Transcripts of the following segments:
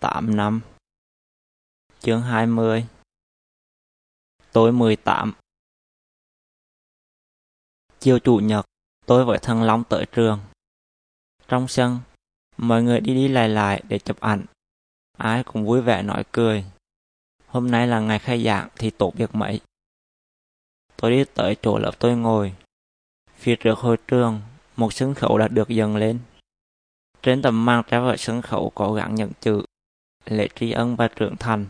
8 năm Chương 20 Tối 18 Chiều chủ nhật, tôi với thằng Long tới trường. Trong sân, mọi người đi đi lại lại để chụp ảnh. Ai cũng vui vẻ nói cười. Hôm nay là ngày khai giảng thì tốt việc mấy. Tôi đi tới chỗ lớp tôi ngồi. Phía trước hội trường, một sân khấu đã được dần lên. Trên tấm màn treo ở sân khấu có gắn những chữ Lễ tri ân và trưởng thành.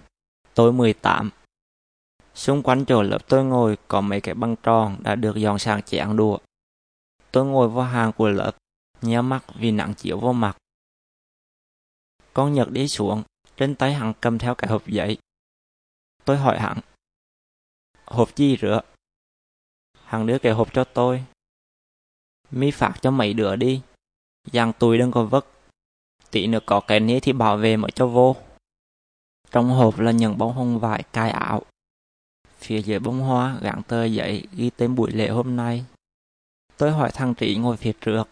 Tôi 18. Xung quanh chỗ lớp tôi ngồi có mấy cái băng tròn đã được dọn sàng chén đũa. Tôi ngồi vào hàng của lớp, nhớ mắt vì nặng chiếu vô mặt. Con Nhật đi xuống, trên tay hắn cầm theo cái hộp giấy. Tôi hỏi hắn, hộp gì rửa? Hắn đưa cái hộp cho tôi. Mi phạt cho mấy đứa đi, dàn tôi đừng có vất. Tí nữa có cái ní thì bảo vệ mới cho vô. Trong hộp là những bông hồng vải cài áo. Phía dưới bông hoa gắn tờ giấy ghi tên buổi lễ hôm nay. Tôi hỏi thằng Trí ngồi phía trước.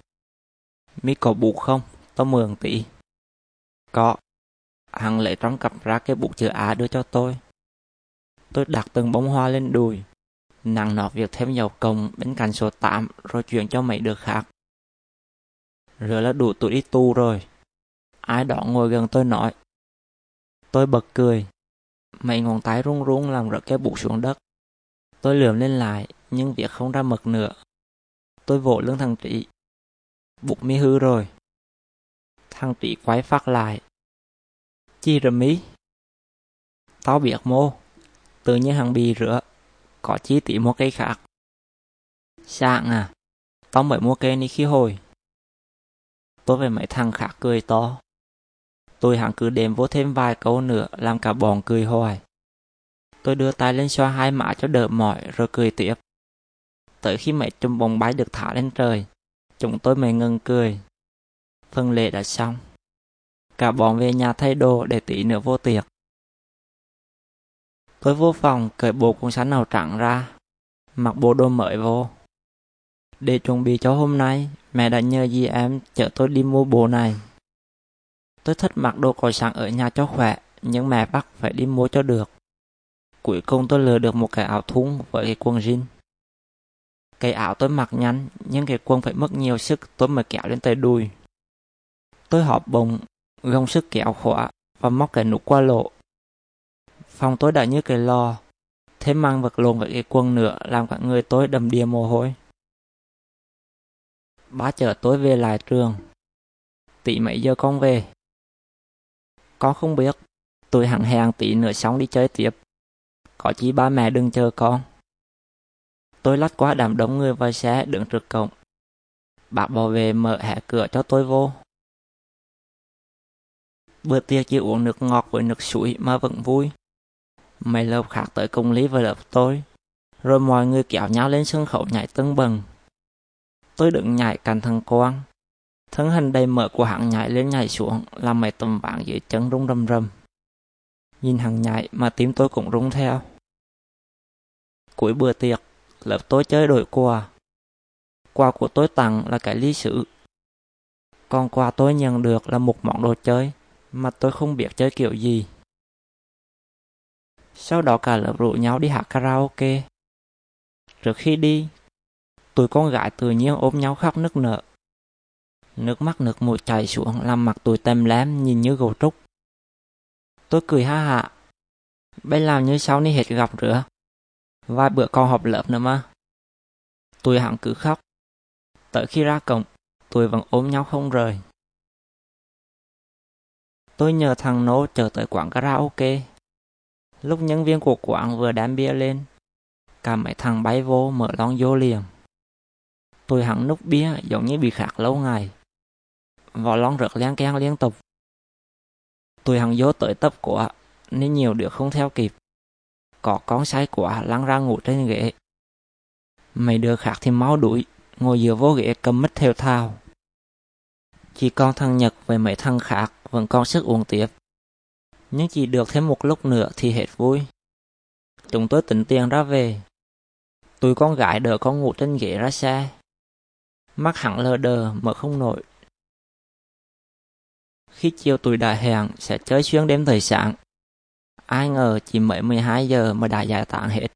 Mi có bút không? Tôi mượn tí. Có. Hắn lấy trong cặp ra cái bút chữ A đưa cho tôi. Tôi đặt từng bông hoa lên đùi. Nặng nọt việc thêm dầu công bên cạnh số 8 rồi chuyển cho mấy đứa khác. Rồi là đủ tuổi đi tu rồi. Ai đó ngồi gần tôi nói. Tôi bật cười. Mấy ngón tay run run làm rớt cái bút xuống đất. Tôi lườm lên lại, nhưng việc không ra mực nữa. Tôi vỗ lưng thằng Trị. bụng mi hư rồi. Thằng Trị quay phát lại. Chi rồi mí? Tao biết mô. Tự nhiên hàng bì rửa. Có chi tí mua cây khác. Sáng à? Tao mới mua cây này khi hồi. Tôi về mấy thằng khác cười to. Tôi hẳn cứ đếm vô thêm vài câu nữa làm cả bọn cười hoài. Tôi đưa tay lên xoa hai má cho đỡ mỏi rồi cười tiếp. Tới khi mấy chùm bóng bay được thả lên trời, chúng tôi mới ngừng cười. Phần lễ đã xong. Cả bọn về nhà thay đồ để tí nữa vô tiệc. Tôi vô phòng cởi bộ cuốn sách màu trắng ra, mặc bộ đồ mới vô. Để chuẩn bị cho hôm nay, mẹ đã nhờ dì em chở tôi đi mua bộ này. Tôi thích mặc đồ còi sẵn ở nhà cho khỏe, nhưng mẹ bắt phải đi mua cho được. Cuối cùng tôi lừa được một cái áo thun với cái quần jean. Cái áo tôi mặc nhanh, nhưng cái quần phải mất nhiều sức tôi mới kéo lên tới đùi. Tôi họp bụng, gồng sức kéo khóa và móc cái nút qua lộ. Phòng tôi đã như cái lò, thêm mang vật lộn với cái quần nữa làm cả người tôi đầm đìa mồ hôi. Ba chở tôi về lại trường. Tỷ mấy giờ con về? Con không biết. Tôi hẳn hẹn tí nữa xong đi chơi tiếp. Có chi ba mẹ đừng chờ con. Tôi lách qua đám đông người vào xe, đứng trước cổng. Bác bảo vệ mở hẻ cửa cho tôi vô. Bữa tiệc chỉ uống nước ngọt với nước suối mà vẫn vui. Mấy lớp khác tới công lý với lớp tôi. Rồi mọi người kéo nhau lên sân khấu nhảy tưng bừng. Tôi đứng nhảy cạnh thằng Quang. Thân hình đầy mỡ của hắn nhảy lên nhảy xuống, làm mấy tầm ván dưới chân rung rầm rầm. Nhìn hắn nhảy mà tim tôi cũng rung theo. Cuối bữa tiệc, lớp tôi chơi đổi quà. Quà của tôi tặng là cái ly sứ. Còn quà tôi nhận được là một món đồ chơi mà tôi không biết chơi kiểu gì. Sau đó cả lớp rủ nhau đi hát karaoke. Trước khi đi, tụi con gái tự nhiên ôm nhau khóc nức nở. Nước mắt nước mũi chảy xuống làm mặt tôi tem lém nhìn như gầu trúc. Tôi cười ha hạ. Bây làm như sau ni hết gặp rửa. Vài bữa còn họp lớp nữa mà. Tôi hẳn cứ khóc. Tới khi ra cổng, tôi vẫn ôm nhau không rời. Tôi nhờ thằng Nô chờ tới quán karaoke. Lúc nhân viên của quán vừa đám bia lên, cả mấy thằng bay vô mở lon vô liền. Tôi hẳn nút bia giống như bị khạc lâu ngày. Vỏ lon rớt len keng liên tục. tuổi hằng vô tới tấp của, nên nhiều đứa không theo kịp. Có con sai quá lăn ra ngủ trên ghế. Mấy đứa khác thì mau đuổi, ngồi dựa vô ghế cầm mít theo thao. Chỉ còn thằng Nhật với mấy thằng khác vẫn còn sức uống tiếp. Nhưng chỉ được thêm một lúc nữa thì hết vui. Chúng tôi tính tiền ra về. Tụi con gái đỡ con ngủ trên ghế ra xe. Mắt hẳn lờ đờ mở không nổi khi chiều tuổi đã hẹn sẽ chơi xuyên đêm thời sáng. Ai ngờ chỉ mới 12 giờ mà đã giải tán hết.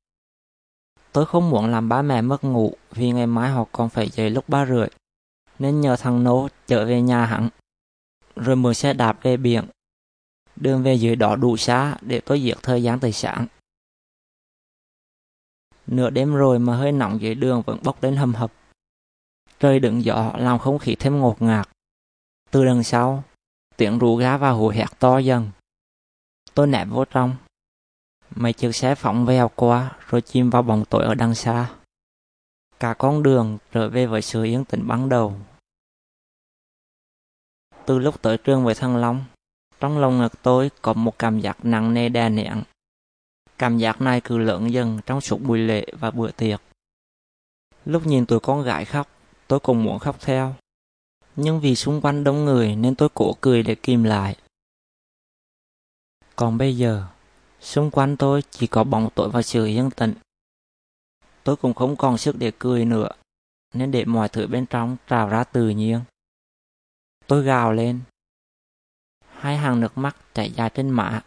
Tôi không muốn làm ba mẹ mất ngủ vì ngày mai họ còn phải dậy lúc ba rưỡi. Nên nhờ thằng Nô trở về nhà hắn. Rồi mượn xe đạp về biển. Đường về dưới đó đủ xa để tôi giết thời gian tới sáng. Nửa đêm rồi mà hơi nóng dưới đường vẫn bốc lên hầm hập. Trời đựng gió làm không khí thêm ngột ngạt. Từ đằng sau, tiếng rú ga và hù hẹt to dần. Tôi nẹp vô trong. Mấy chiếc xe phóng vèo qua rồi chìm vào bóng tối ở đằng xa. Cả con đường trở về với sự yên tĩnh ban đầu. Từ lúc tới trường với thằng Long, trong lòng ngực tôi có một cảm giác nặng nề đè nén. Cảm giác này cứ lớn dần trong suốt buổi lễ và bữa tiệc. Lúc nhìn tụi con gái khóc, tôi cũng muốn khóc theo. Nhưng vì xung quanh đông người nên tôi cố cười để kìm lại. Còn bây giờ, xung quanh tôi chỉ có bóng tối và sự yên tĩnh. Tôi cũng không còn sức để cười nữa, nên để mọi thứ bên trong trào ra tự nhiên. Tôi gào lên. Hai hàng nước mắt chảy dài trên má,